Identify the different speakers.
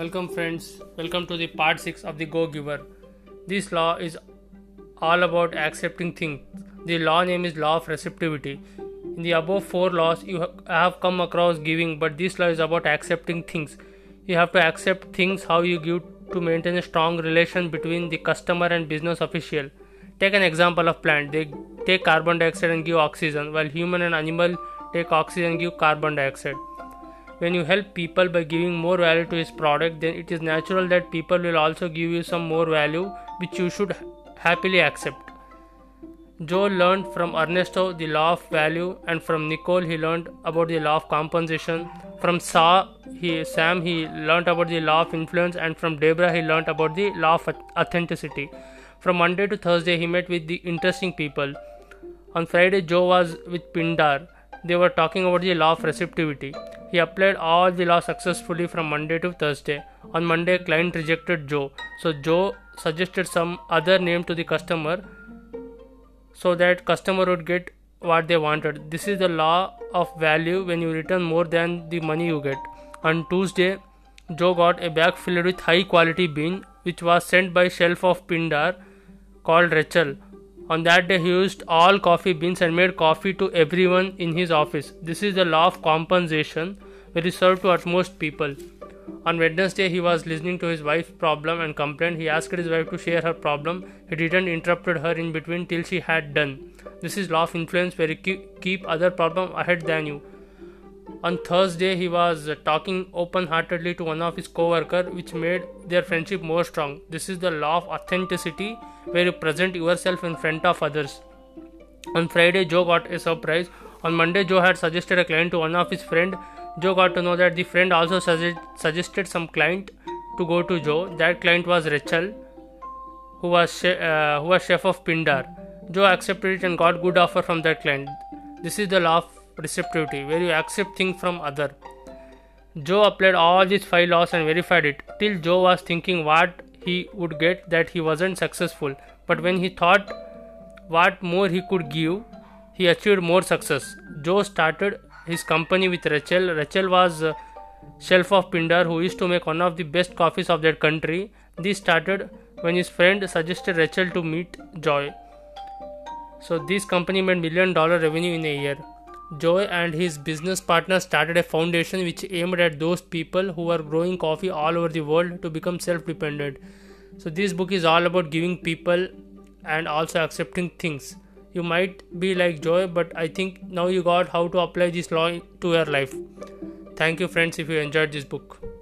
Speaker 1: Welcome, friends. Welcome to the part 6 of the Go Giver. This law is all about accepting things. The law name is Law of Receptivity. In the above four laws, you have come across giving, but this law is about accepting things. You have to accept things how you give to maintain a strong relation between the customer and business official. Take an example of plant. They take carbon dioxide and give oxygen, while human and animal take oxygen and give carbon dioxide when you help people by giving more value to his product then it is natural that people will also give you some more value which you should happily accept. Joe learned from ernesto the law of value and from nicole he learned about the law of compensation from Sa, he, sam he learned about the law of influence and from debra he learned about the law of authenticity. From monday to thursday he met with the interesting people. On friday joe was with pindar. They were talking about the law of receptivity he applied all the law successfully from Monday to Thursday. On Monday, client rejected Joe, so Joe suggested some other name to the customer so that customer would get what they wanted. This is the law of value when you return more than the money you get. On Tuesday, Joe got a bag filled with high quality bean which was sent by shelf of Pindar called Rachel on that day, he used all coffee beans and made coffee to everyone in his office. This is the law of compensation, where he served to utmost people. On Wednesday, he was listening to his wife's problem and complaint. He asked his wife to share her problem. He didn't interrupt her in between till she had done. This is law of influence, where you keep other problem ahead than you. On Thursday, he was talking open-heartedly to one of his co-worker, which made their friendship more strong. This is the law of authenticity, where you present yourself in front of others. On Friday, Joe got a surprise. On Monday, Joe had suggested a client to one of his friend. Joe got to know that the friend also suggest, suggested some client to go to Joe. That client was Rachel, who was she, uh, who was chef of Pindar. Joe accepted it and got good offer from that client. This is the law of receptivity, where you accept things from other. Joe applied all these five laws and verified it. Till Joe was thinking what he would get that he wasn't successful. But when he thought what more he could give, he achieved more success. Joe started his company with Rachel. Rachel was uh, shelf of Pindar who used to make one of the best coffees of that country. This started when his friend suggested Rachel to meet Joy. So this company made million dollar revenue in a year. Joe and his business partner started a foundation which aimed at those people who are growing coffee all over the world to become self dependent. So, this book is all about giving people and also accepting things. You might be like Joy, but I think now you got how to apply this law to your life. Thank you, friends, if you enjoyed this book.